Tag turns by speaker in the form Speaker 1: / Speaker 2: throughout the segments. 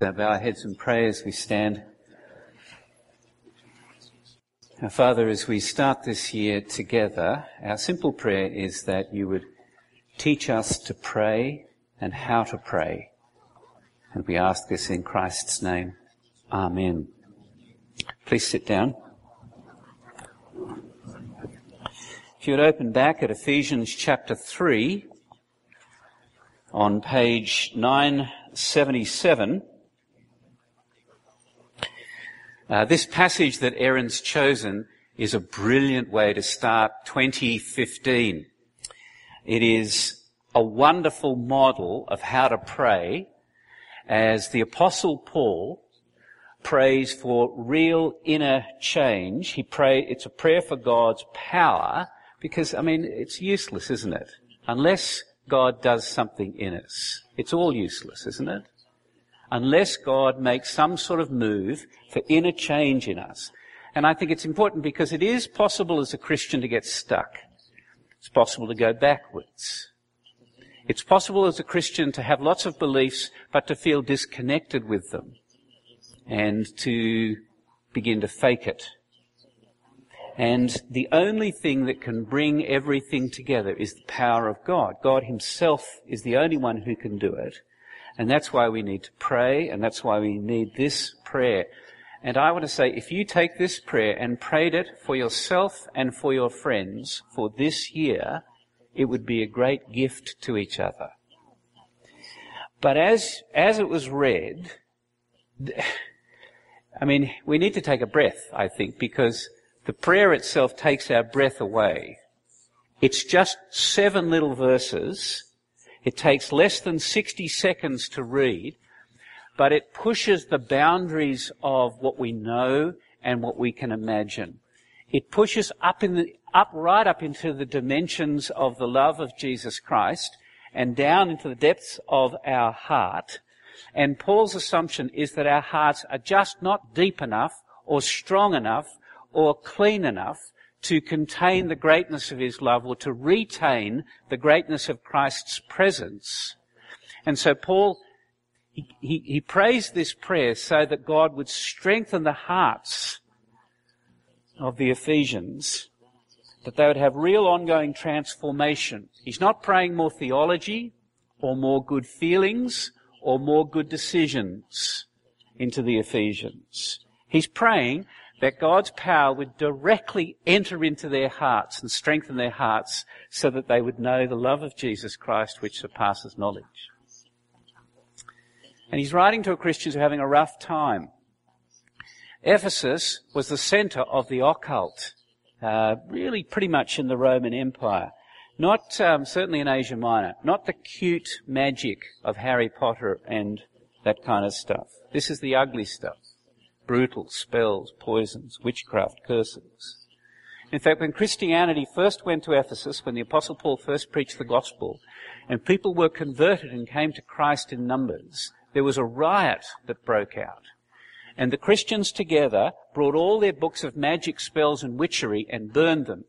Speaker 1: Bow our heads and pray as we stand. Father, as we start this year together, our simple prayer is that you would teach us to pray and how to pray. And we ask this in Christ's name. Amen. Please sit down. If you would open back at Ephesians chapter 3 on page 977. Uh, this passage that Aaron's chosen is a brilliant way to start 2015. It is a wonderful model of how to pray as the apostle Paul prays for real inner change. He pray, it's a prayer for God's power because, I mean, it's useless, isn't it? Unless God does something in us. It's all useless, isn't it? Unless God makes some sort of move for inner change in us. And I think it's important because it is possible as a Christian to get stuck. It's possible to go backwards. It's possible as a Christian to have lots of beliefs, but to feel disconnected with them and to begin to fake it. And the only thing that can bring everything together is the power of God. God himself is the only one who can do it. And that's why we need to pray, and that's why we need this prayer. And I want to say, if you take this prayer and prayed it for yourself and for your friends for this year, it would be a great gift to each other. But as, as it was read, I mean, we need to take a breath, I think, because the prayer itself takes our breath away. It's just seven little verses, it takes less than 60 seconds to read, but it pushes the boundaries of what we know and what we can imagine. It pushes up in the, up right up into the dimensions of the love of Jesus Christ and down into the depths of our heart. And Paul's assumption is that our hearts are just not deep enough or strong enough or clean enough to contain the greatness of his love or to retain the greatness of Christ's presence. And so Paul, he, he, he prays this prayer so that God would strengthen the hearts of the Ephesians, that they would have real ongoing transformation. He's not praying more theology or more good feelings or more good decisions into the Ephesians. He's praying that God's power would directly enter into their hearts and strengthen their hearts so that they would know the love of Jesus Christ which surpasses knowledge. And he's writing to a Christians who are having a rough time. Ephesus was the center of the occult, uh, really pretty much in the Roman Empire. Not um, certainly in Asia Minor, not the cute magic of Harry Potter and that kind of stuff. This is the ugly stuff brutal spells, poisons, witchcraft, curses. In fact, when Christianity first went to Ephesus, when the Apostle Paul first preached the gospel, and people were converted and came to Christ in numbers, there was a riot that broke out. And the Christians together brought all their books of magic spells and witchery and burned them.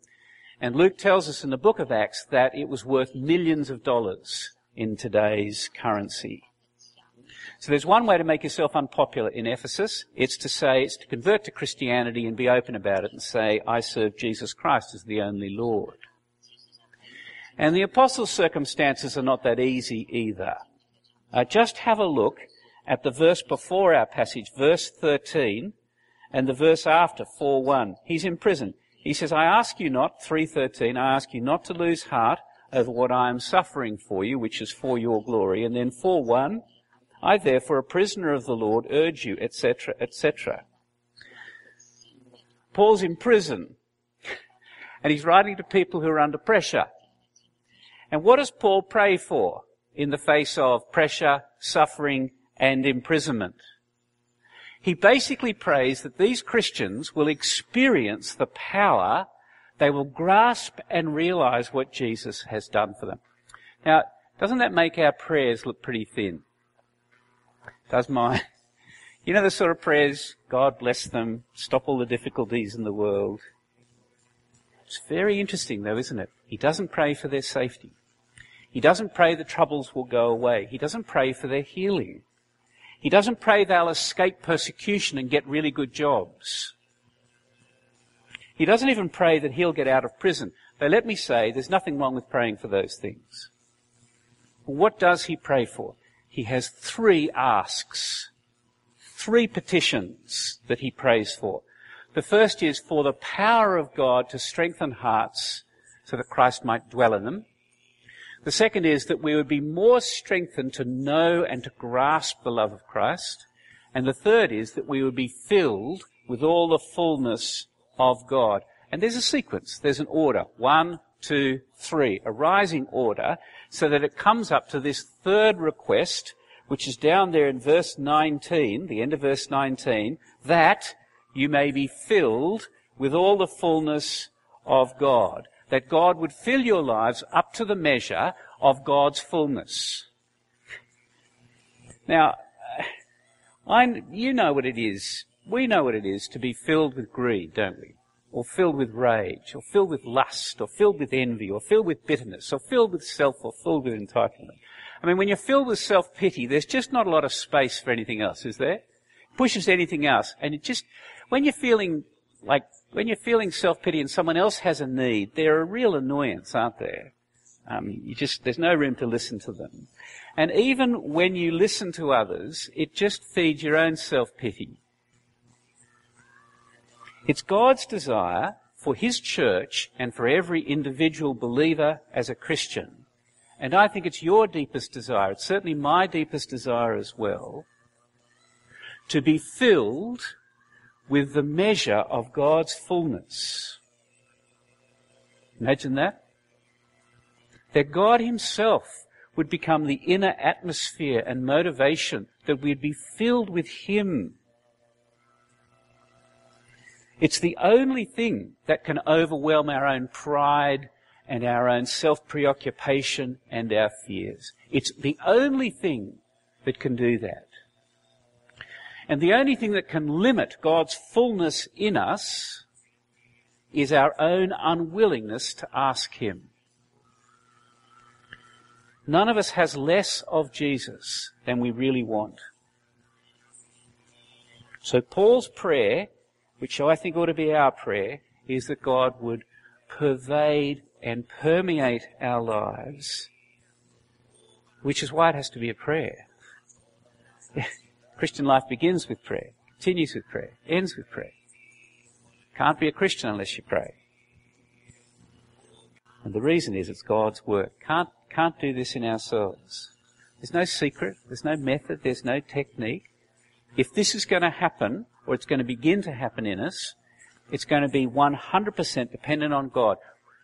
Speaker 1: And Luke tells us in the book of Acts that it was worth millions of dollars in today's currency. So there's one way to make yourself unpopular in Ephesus. It's to say, it's to convert to Christianity and be open about it and say, I serve Jesus Christ as the only Lord. And the apostles' circumstances are not that easy either. Uh, just have a look at the verse before our passage, verse 13, and the verse after, 4.1. He's in prison. He says, I ask you not, 3.13, I ask you not to lose heart over what I am suffering for you, which is for your glory. And then 4.1, I therefore, a prisoner of the Lord, urge you, etc., etc. Paul's in prison, and he's writing to people who are under pressure. And what does Paul pray for in the face of pressure, suffering, and imprisonment? He basically prays that these Christians will experience the power, they will grasp and realize what Jesus has done for them. Now, doesn't that make our prayers look pretty thin? Does mine. You know the sort of prayers, God bless them, stop all the difficulties in the world. It's very interesting though, isn't it? He doesn't pray for their safety. He doesn't pray the troubles will go away. He doesn't pray for their healing. He doesn't pray they'll escape persecution and get really good jobs. He doesn't even pray that he'll get out of prison. Though let me say, there's nothing wrong with praying for those things. What does he pray for? He has three asks, three petitions that he prays for. The first is for the power of God to strengthen hearts so that Christ might dwell in them. The second is that we would be more strengthened to know and to grasp the love of Christ. And the third is that we would be filled with all the fullness of God. And there's a sequence, there's an order. One, two, three. A rising order so that it comes up to this third request, which is down there in verse 19, the end of verse 19, that you may be filled with all the fullness of God. That God would fill your lives up to the measure of God's fullness. Now, I, you know what it is. We know what it is to be filled with greed, don't we? Or filled with rage, or filled with lust, or filled with envy, or filled with bitterness, or filled with self, or filled with entitlement. I mean, when you're filled with self-pity, there's just not a lot of space for anything else, is there? Pushes anything else, and it just, when you're feeling like, when you're feeling self-pity and someone else has a need, they're a real annoyance, aren't they? Um, you just, there's no room to listen to them. And even when you listen to others, it just feeds your own self-pity. It's God's desire for His church and for every individual believer as a Christian. And I think it's your deepest desire, it's certainly my deepest desire as well, to be filled with the measure of God's fullness. Imagine that. That God Himself would become the inner atmosphere and motivation, that we'd be filled with Him. It's the only thing that can overwhelm our own pride and our own self-preoccupation and our fears. It's the only thing that can do that. And the only thing that can limit God's fullness in us is our own unwillingness to ask Him. None of us has less of Jesus than we really want. So Paul's prayer, which I think ought to be our prayer, is that God would pervade and permeate our lives, which is why it has to be a prayer. Christian life begins with prayer, continues with prayer, ends with prayer. Can't be a Christian unless you pray. And the reason is it's God's work. Can't, can't do this in ourselves. There's no secret, there's no method, there's no technique. If this is going to happen, or it's going to begin to happen in us, it's going to be 100% dependent on God.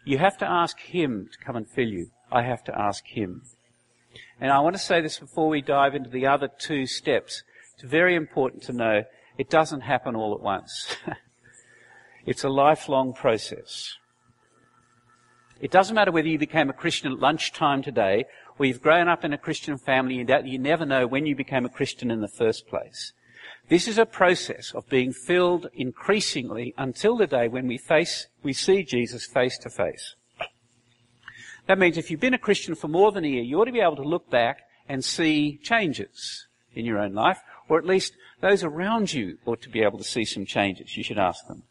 Speaker 1: You have to ask Him to come and fill you. I have to ask Him. And I want to say this before we dive into the other two steps. It's very important to know it doesn't happen all at once. it's a lifelong process. It doesn't matter whether you became a Christian at lunchtime today or you've grown up in a Christian family you never know when you became a Christian in the first place. This is a process of being filled increasingly until the day when we face, we see Jesus face to face. That means if you've been a Christian for more than a year, you ought to be able to look back and see changes in your own life or at least those around you ought to be able to see some changes. You should ask them.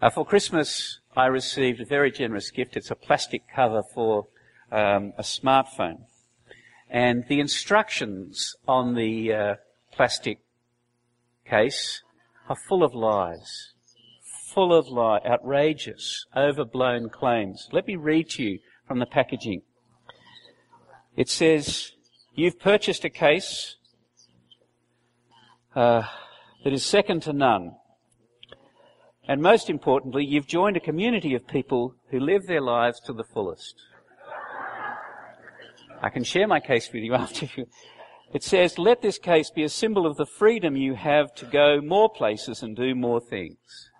Speaker 1: Uh, for Christmas, I received a very generous gift. It's a plastic cover for um, a smartphone. And the instructions on the uh, plastic case are full of lies. Full of lie, outrageous, overblown claims. Let me read to you from the packaging. It says, You've purchased a case uh, that is second to none. And most importantly, you've joined a community of people who live their lives to the fullest. I can share my case with you after you. It says, let this case be a symbol of the freedom you have to go more places and do more things.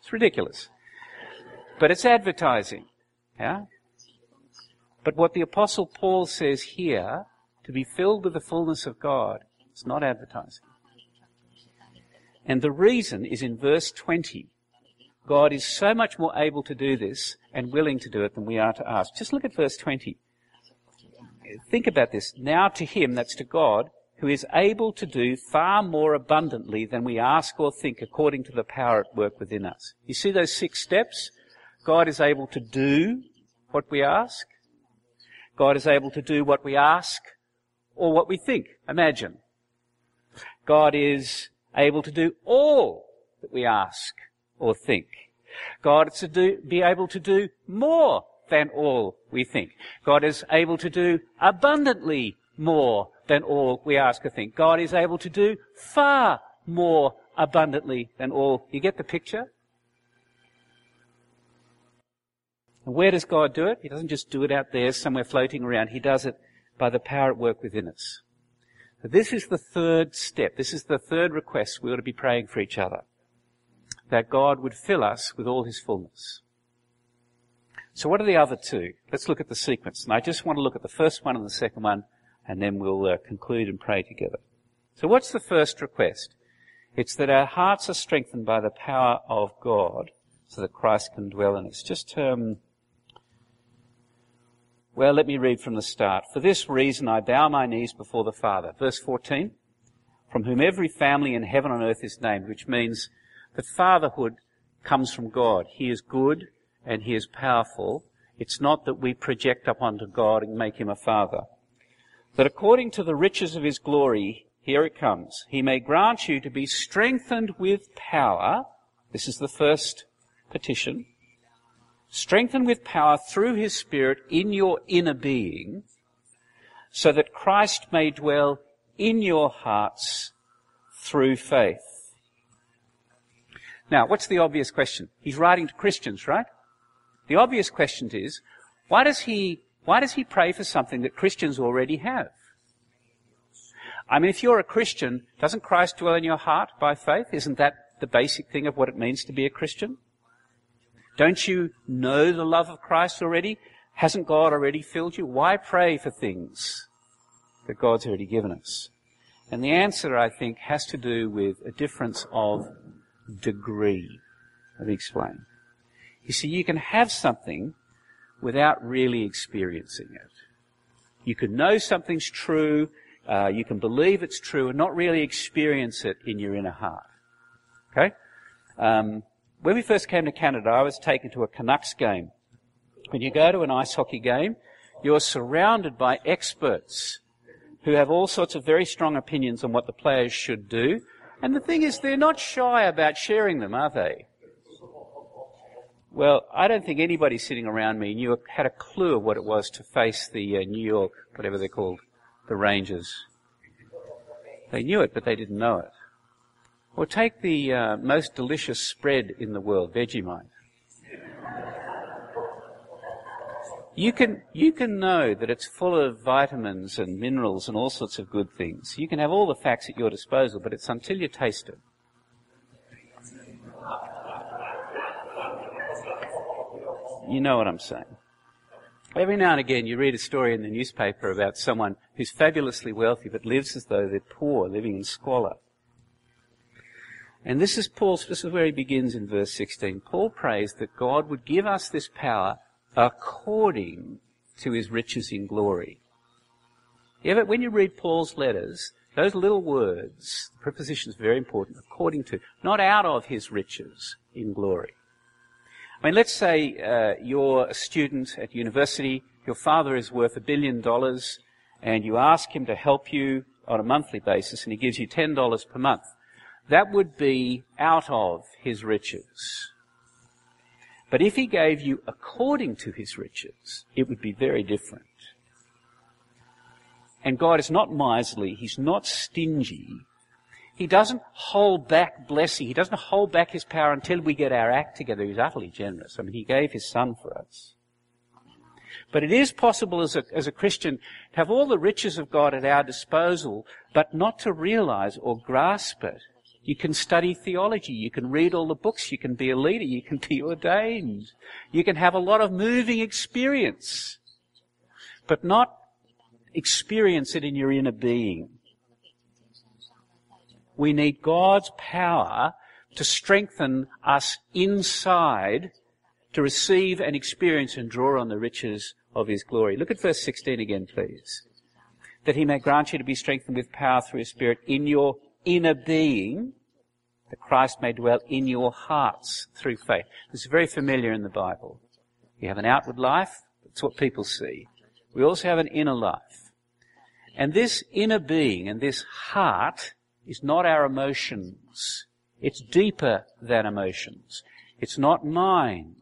Speaker 1: It's ridiculous. But it's advertising. Yeah? But what the apostle Paul says here, to be filled with the fullness of God, it's not advertising. And the reason is in verse 20. God is so much more able to do this and willing to do it than we are to ask. Just look at verse 20. Think about this. Now to him, that's to God, who is able to do far more abundantly than we ask or think according to the power at work within us. You see those six steps? God is able to do what we ask. God is able to do what we ask or what we think. Imagine. God is able to do all that we ask or think. God is to do, be able to do more than all we think. God is able to do abundantly more than all we ask or think. God is able to do far more abundantly than all. You get the picture? And where does God do it? He doesn't just do it out there somewhere floating around. He does it by the power at work within us. So this is the third step. This is the third request we ought to be praying for each other. That God would fill us with all His fullness. So what are the other two? Let's look at the sequence. And I just want to look at the first one and the second one, and then we'll uh, conclude and pray together. So what's the first request? It's that our hearts are strengthened by the power of God so that Christ can dwell in us. Just um, well, let me read from the start. For this reason I bow my knees before the Father. Verse 14. From whom every family in heaven and earth is named, which means that fatherhood comes from God. He is good and He is powerful. It's not that we project up onto God and make Him a father. That according to the riches of His glory, here it comes, He may grant you to be strengthened with power. This is the first petition strengthened with power through his Spirit in your inner being, so that Christ may dwell in your hearts through faith. Now, what's the obvious question? He's writing to Christians, right? The obvious question is, why does he, why does he pray for something that Christians already have? I mean, if you're a Christian, doesn't Christ dwell in your heart by faith? Isn't that the basic thing of what it means to be a Christian? Don't you know the love of Christ already? Hasn't God already filled you? Why pray for things that God's already given us? And the answer, I think, has to do with a difference of degree. Let me explain. You see, you can have something without really experiencing it. You can know something's true, uh, you can believe it's true, and not really experience it in your inner heart. Okay? Um, when we first came to Canada, I was taken to a Canucks game. When you go to an ice hockey game, you're surrounded by experts who have all sorts of very strong opinions on what the players should do. And the thing is, they're not shy about sharing them, are they? Well, I don't think anybody sitting around me knew had a clue of what it was to face the uh, New York, whatever they're called, the Rangers. They knew it, but they didn't know it. Or take the uh, most delicious spread in the world, Vegemite. You can, you can know that it's full of vitamins and minerals and all sorts of good things. You can have all the facts at your disposal, but it's until you taste it. You know what I'm saying. Every now and again you read a story in the newspaper about someone who's fabulously wealthy but lives as though they're poor, living in squalor. And this is Paul's, this is where he begins in verse 16. Paul prays that God would give us this power according to his riches in glory. Yeah, when you read Paul's letters, those little words, the preposition is very important, according to, not out of his riches in glory. I mean, let's say uh, you're a student at university, your father is worth a billion dollars, and you ask him to help you on a monthly basis, and he gives you $10 per month. That would be out of his riches. But if he gave you according to his riches, it would be very different. And God is not miserly. He's not stingy. He doesn't hold back blessing. He doesn't hold back his power until we get our act together. He's utterly generous. I mean, he gave his son for us. But it is possible as a, as a Christian to have all the riches of God at our disposal, but not to realize or grasp it you can study theology. You can read all the books. You can be a leader. You can be ordained. You can have a lot of moving experience, but not experience it in your inner being. We need God's power to strengthen us inside to receive and experience and draw on the riches of His glory. Look at verse 16 again, please. that he may grant you to be strengthened with power through his Spirit in your inner being, that Christ may dwell in your hearts through faith. This is very familiar in the Bible. You have an outward life, that's what people see. We also have an inner life. And this inner being and this heart is not our emotions. It's deeper than emotions. It's not mind.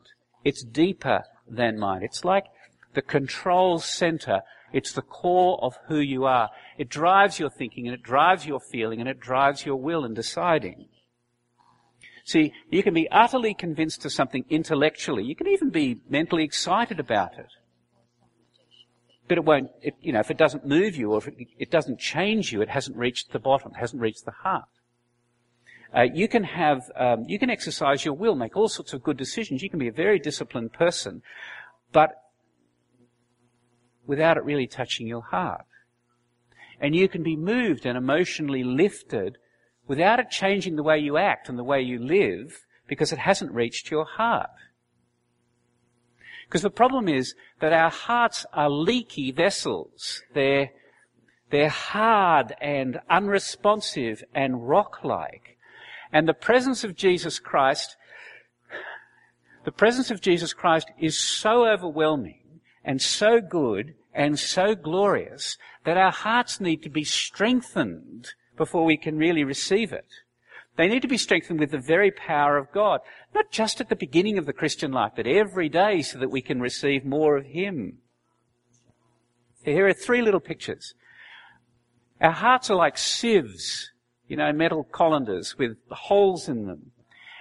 Speaker 1: It's deeper than mind. It's like the control center. It's the core of who you are. It drives your thinking and it drives your feeling and it drives your will in deciding. See, you can be utterly convinced of something intellectually. You can even be mentally excited about it. But it won't, it, you know, if it doesn't move you or if it, it, doesn't change you, it hasn't reached the bottom, it hasn't reached the heart. Uh, you can have, um, you can exercise your will, make all sorts of good decisions. You can be a very disciplined person, but without it really touching your heart. And you can be moved and emotionally lifted without it changing the way you act and the way you live because it hasn't reached your heart. Because the problem is that our hearts are leaky vessels. They're, they're hard and unresponsive and rock-like. And the presence of Jesus Christ, the presence of Jesus Christ is so overwhelming and so good and so glorious that our hearts need to be strengthened before we can really receive it. They need to be strengthened with the very power of God, not just at the beginning of the Christian life, but every day so that we can receive more of Him. Here are three little pictures. Our hearts are like sieves, you know, metal colanders with holes in them.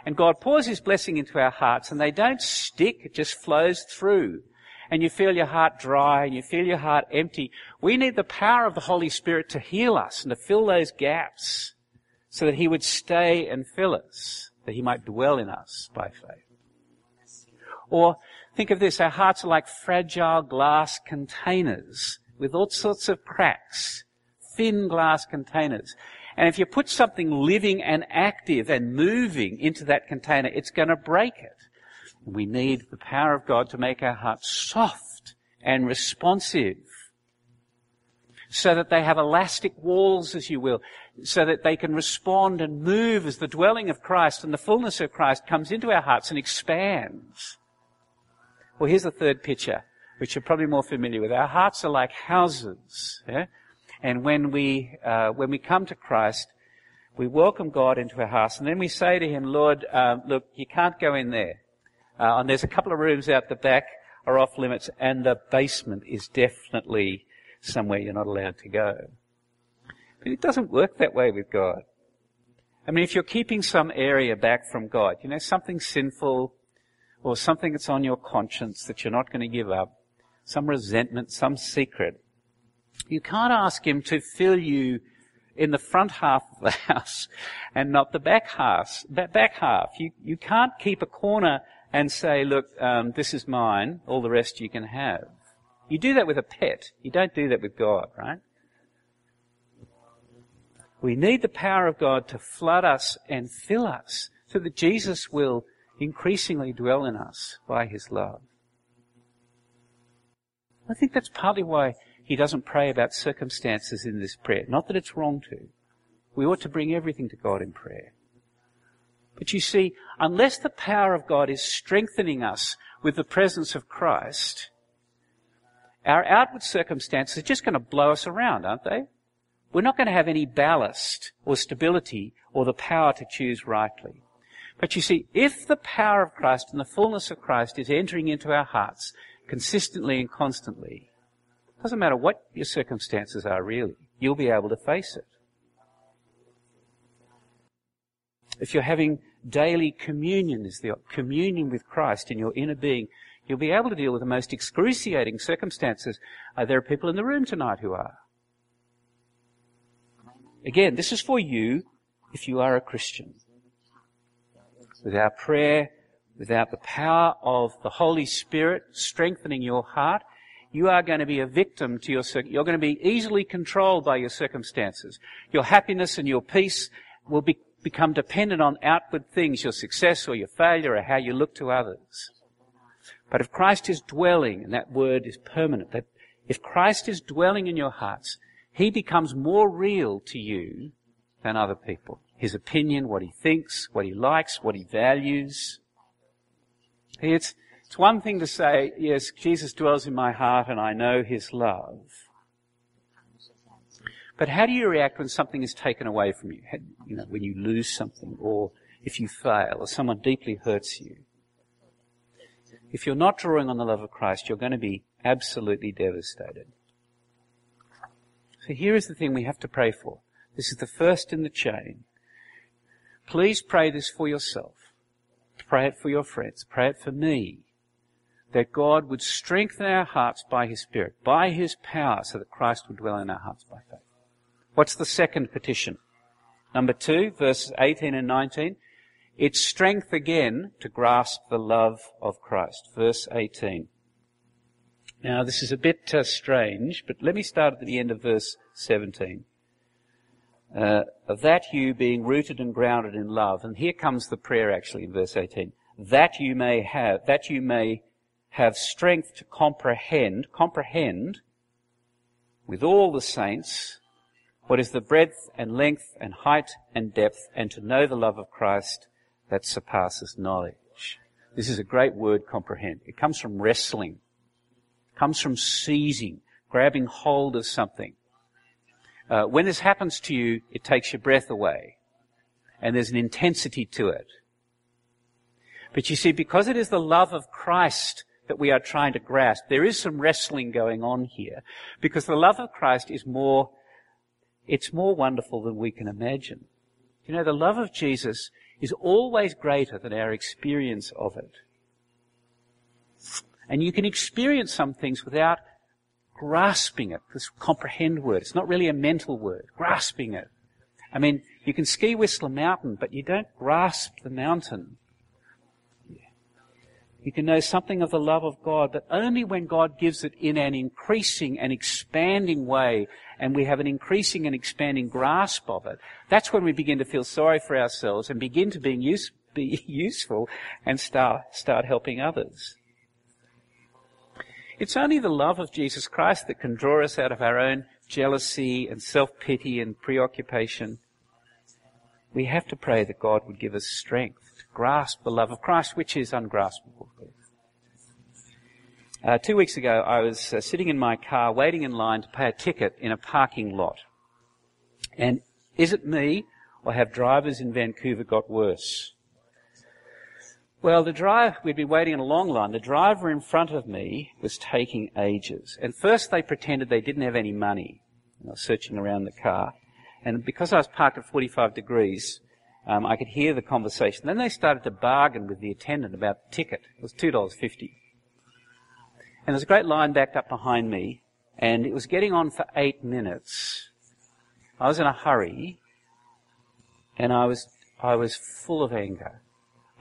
Speaker 1: And God pours His blessing into our hearts and they don't stick, it just flows through. And you feel your heart dry and you feel your heart empty. We need the power of the Holy Spirit to heal us and to fill those gaps so that he would stay and fill us, that he might dwell in us by faith. Or think of this, our hearts are like fragile glass containers with all sorts of cracks, thin glass containers. And if you put something living and active and moving into that container, it's going to break it. We need the power of God to make our hearts soft and responsive so that they have elastic walls, as you will, so that they can respond and move as the dwelling of Christ and the fullness of Christ comes into our hearts and expands. Well, here's the third picture, which you're probably more familiar with. Our hearts are like houses, yeah? and when we uh, when we come to Christ, we welcome God into our house, and then we say to Him, "Lord, uh, look, you can't go in there, uh, and there's a couple of rooms out the back are off limits, and the basement is definitely somewhere you're not allowed to go. But it doesn't work that way with God. I mean, if you're keeping some area back from God, you know, something sinful or something that's on your conscience that you're not going to give up, some resentment, some secret, you can't ask Him to fill you in the front half of the house and not the back half. Back half. You, you can't keep a corner and say, look, um, this is mine, all the rest you can have. You do that with a pet. You don't do that with God, right? We need the power of God to flood us and fill us so that Jesus will increasingly dwell in us by his love. I think that's partly why he doesn't pray about circumstances in this prayer. Not that it's wrong to. We ought to bring everything to God in prayer. But you see, unless the power of God is strengthening us with the presence of Christ, our outward circumstances are just going to blow us around, aren't they? We're not going to have any ballast or stability or the power to choose rightly. But you see, if the power of Christ and the fullness of Christ is entering into our hearts consistently and constantly, doesn't matter what your circumstances are really, you'll be able to face it. If you're having daily communion, is the communion with Christ in your inner being, You'll be able to deal with the most excruciating circumstances. Uh, there are people in the room tonight who are. Again, this is for you if you are a Christian. Without prayer, without the power of the Holy Spirit strengthening your heart, you are going to be a victim to your, you're going to be easily controlled by your circumstances. Your happiness and your peace will be, become dependent on outward things, your success or your failure or how you look to others. But if Christ is dwelling, and that word is permanent, that if Christ is dwelling in your hearts, he becomes more real to you than other people. His opinion, what he thinks, what he likes, what he values. It's, it's one thing to say, yes, Jesus dwells in my heart and I know his love. But how do you react when something is taken away from you? You know, when you lose something or if you fail or someone deeply hurts you. If you're not drawing on the love of Christ, you're going to be absolutely devastated. So here is the thing we have to pray for. This is the first in the chain. Please pray this for yourself. Pray it for your friends. Pray it for me. That God would strengthen our hearts by His Spirit, by His power, so that Christ would dwell in our hearts by faith. What's the second petition? Number two, verses 18 and 19. It's strength again to grasp the love of Christ. Verse 18. Now, this is a bit uh, strange, but let me start at the end of verse 17. Uh, of that you being rooted and grounded in love, and here comes the prayer actually in verse 18. That you may have, that you may have strength to comprehend, comprehend with all the saints what is the breadth and length and height and depth, and to know the love of Christ that surpasses knowledge. This is a great word, comprehend. It comes from wrestling. Comes from seizing, grabbing hold of something. Uh, when this happens to you, it takes your breath away. And there's an intensity to it. But you see, because it is the love of Christ that we are trying to grasp, there is some wrestling going on here. Because the love of Christ is more, it's more wonderful than we can imagine. You know, the love of Jesus is always greater than our experience of it. And you can experience some things without grasping it. This comprehend word. It's not really a mental word. Grasping it. I mean, you can ski Whistler Mountain, but you don't grasp the mountain. You can know something of the love of God, but only when God gives it in an increasing and expanding way, and we have an increasing and expanding grasp of it. That's when we begin to feel sorry for ourselves and begin to being use, be useful and start, start helping others. It's only the love of Jesus Christ that can draw us out of our own jealousy and self-pity and preoccupation. We have to pray that God would give us strength to grasp the love of Christ, which is ungraspable. Uh, two weeks ago, I was uh, sitting in my car waiting in line to pay a ticket in a parking lot. And is it me, or have drivers in Vancouver got worse? Well, the driver, we'd been waiting in a long line. The driver in front of me was taking ages. And first they pretended they didn't have any money. I was searching around the car. And because I was parked at 45 degrees, um, I could hear the conversation. Then they started to bargain with the attendant about the ticket. It was $2.50. And there's a great line backed up behind me, and it was getting on for eight minutes. I was in a hurry, and I was, I was full of anger.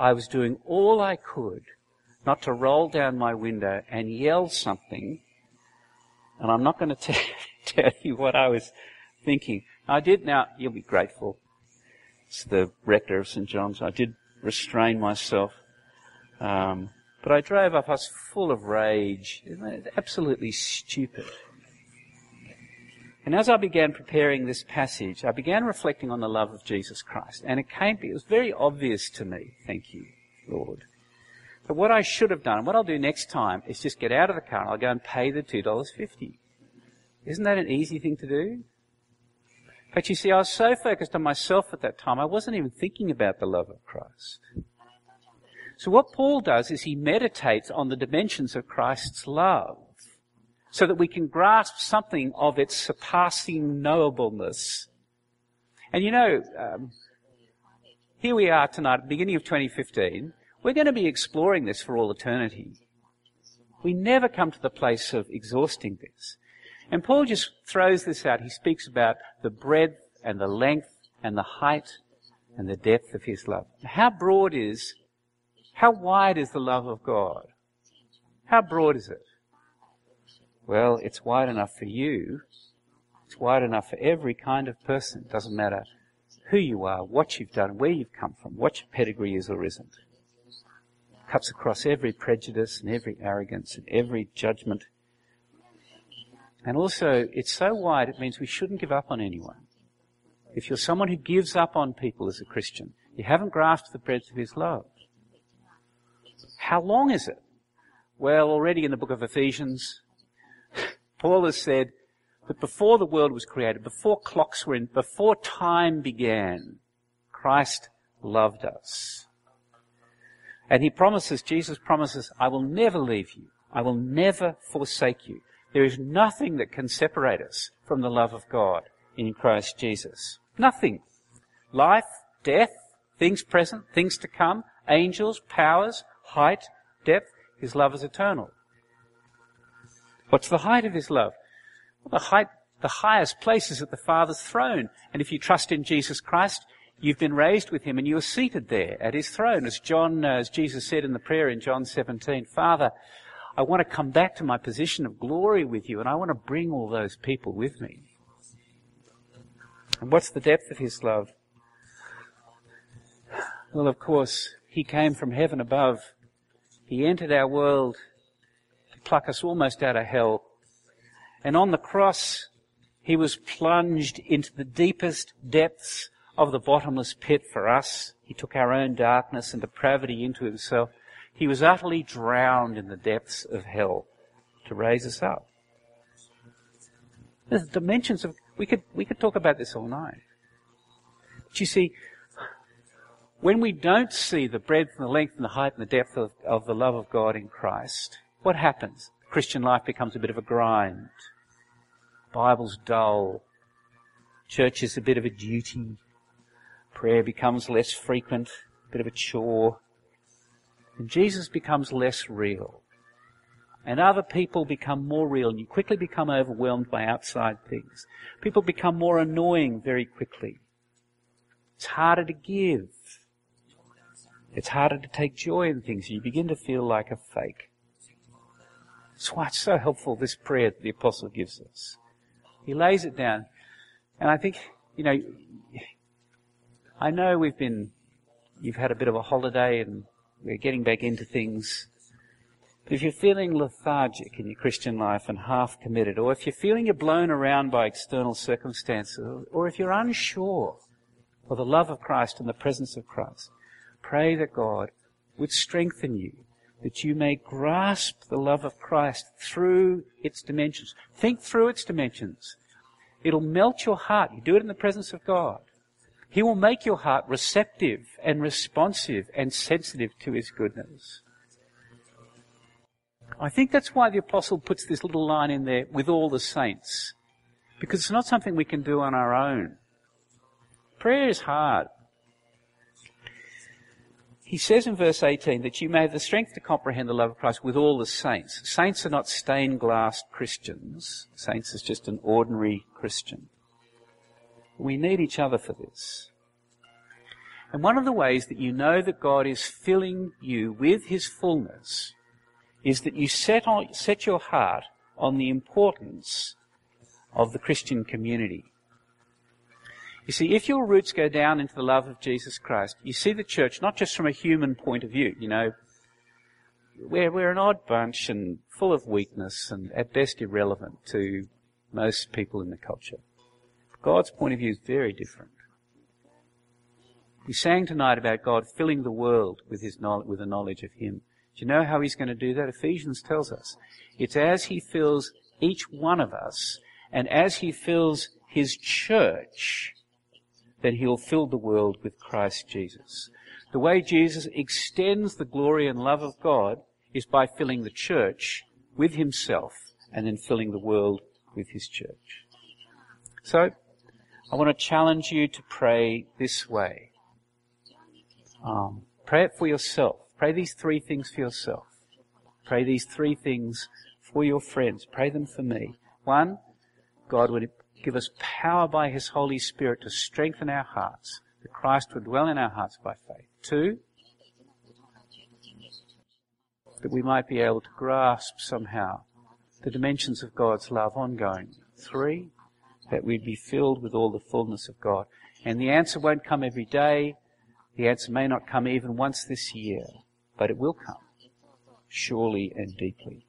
Speaker 1: I was doing all I could not to roll down my window and yell something. And I'm not going to tell, you what I was thinking. I did now, you'll be grateful. It's the rector of St. John's. I did restrain myself. Um, but I drove up, I was full of rage. Absolutely stupid. And as I began preparing this passage, I began reflecting on the love of Jesus Christ. And it came, it was very obvious to me, thank you, Lord. But what I should have done, and what I'll do next time, is just get out of the car and I'll go and pay the $2.50. Isn't that an easy thing to do? But you see, I was so focused on myself at that time, I wasn't even thinking about the love of Christ. So what Paul does is he meditates on the dimensions of Christ's love so that we can grasp something of its surpassing knowableness. And you know, um, here we are tonight, beginning of 2015. We're going to be exploring this for all eternity. We never come to the place of exhausting this. And Paul just throws this out. He speaks about the breadth and the length and the height and the depth of his love. How broad is, how wide is the love of God? How broad is it? Well, it's wide enough for you. It's wide enough for every kind of person. It doesn't matter who you are, what you've done, where you've come from, what your pedigree is or isn't. It cuts across every prejudice and every arrogance and every judgment. And also, it's so wide, it means we shouldn't give up on anyone. If you're someone who gives up on people as a Christian, you haven't grasped the breadth of his love. How long is it? Well, already in the book of Ephesians, Paul has said that before the world was created, before clocks were in, before time began, Christ loved us. And he promises, Jesus promises, I will never leave you. I will never forsake you. There is nothing that can separate us from the love of God in Christ Jesus. Nothing. Life, death, things present, things to come, angels, powers, height, depth. His love is eternal. What's the height of his love? Well, the height, the highest place is at the Father's throne. And if you trust in Jesus Christ, you've been raised with him and you are seated there at his throne. As John, uh, as Jesus said in the prayer in John 17, Father, I want to come back to my position of glory with you and I want to bring all those people with me. And what's the depth of his love? Well, of course, he came from heaven above. He entered our world pluck us almost out of hell. And on the cross, he was plunged into the deepest depths of the bottomless pit for us. He took our own darkness and depravity into himself. He was utterly drowned in the depths of hell to raise us up. There's dimensions of, we could, we could talk about this all night. But you see, when we don't see the breadth and the length and the height and the depth of, of the love of God in Christ, what happens? Christian life becomes a bit of a grind. Bible's dull. Church is a bit of a duty. Prayer becomes less frequent, a bit of a chore. And Jesus becomes less real. And other people become more real, and you quickly become overwhelmed by outside things. People become more annoying very quickly. It's harder to give. It's harder to take joy in things. You begin to feel like a fake. That's why it's so helpful, this prayer that the apostle gives us. He lays it down. And I think, you know, I know we've been, you've had a bit of a holiday and we're getting back into things. But if you're feeling lethargic in your Christian life and half committed, or if you're feeling you're blown around by external circumstances, or if you're unsure of the love of Christ and the presence of Christ, pray that God would strengthen you, that you may grasp the love of Christ through its dimensions. Think through its dimensions. It'll melt your heart. You do it in the presence of God. He will make your heart receptive and responsive and sensitive to His goodness. I think that's why the apostle puts this little line in there with all the saints. Because it's not something we can do on our own. Prayer is hard. He says in verse 18 that you may have the strength to comprehend the love of Christ with all the saints. Saints are not stained glass Christians. Saints is just an ordinary Christian. We need each other for this. And one of the ways that you know that God is filling you with His fullness is that you set, on, set your heart on the importance of the Christian community. You see, if your roots go down into the love of Jesus Christ, you see the church not just from a human point of view, you know, we're, we're an odd bunch and full of weakness and at best irrelevant to most people in the culture. God's point of view is very different. We sang tonight about God filling the world with his knowledge, with the knowledge of Him. Do you know how He's going to do that? Ephesians tells us. It's as He fills each one of us, and as He fills His church, that He'll fill the world with Christ Jesus. The way Jesus extends the glory and love of God is by filling the church with Himself, and then filling the world with His church. So, I want to challenge you to pray this way. Um, pray it for yourself. Pray these three things for yourself. Pray these three things for your friends. Pray them for me. One, God would give us power by His Holy Spirit to strengthen our hearts, that Christ would dwell in our hearts by faith. Two, that we might be able to grasp somehow the dimensions of God's love ongoing. Three, that we'd be filled with all the fullness of God. And the answer won't come every day. The answer may not come even once this year, but it will come, surely and deeply.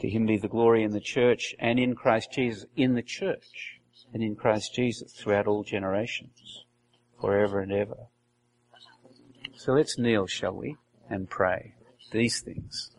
Speaker 1: To him be the glory in the church and in Christ Jesus, in the church and in Christ Jesus throughout all generations, forever and ever. So let's kneel, shall we, and pray these things.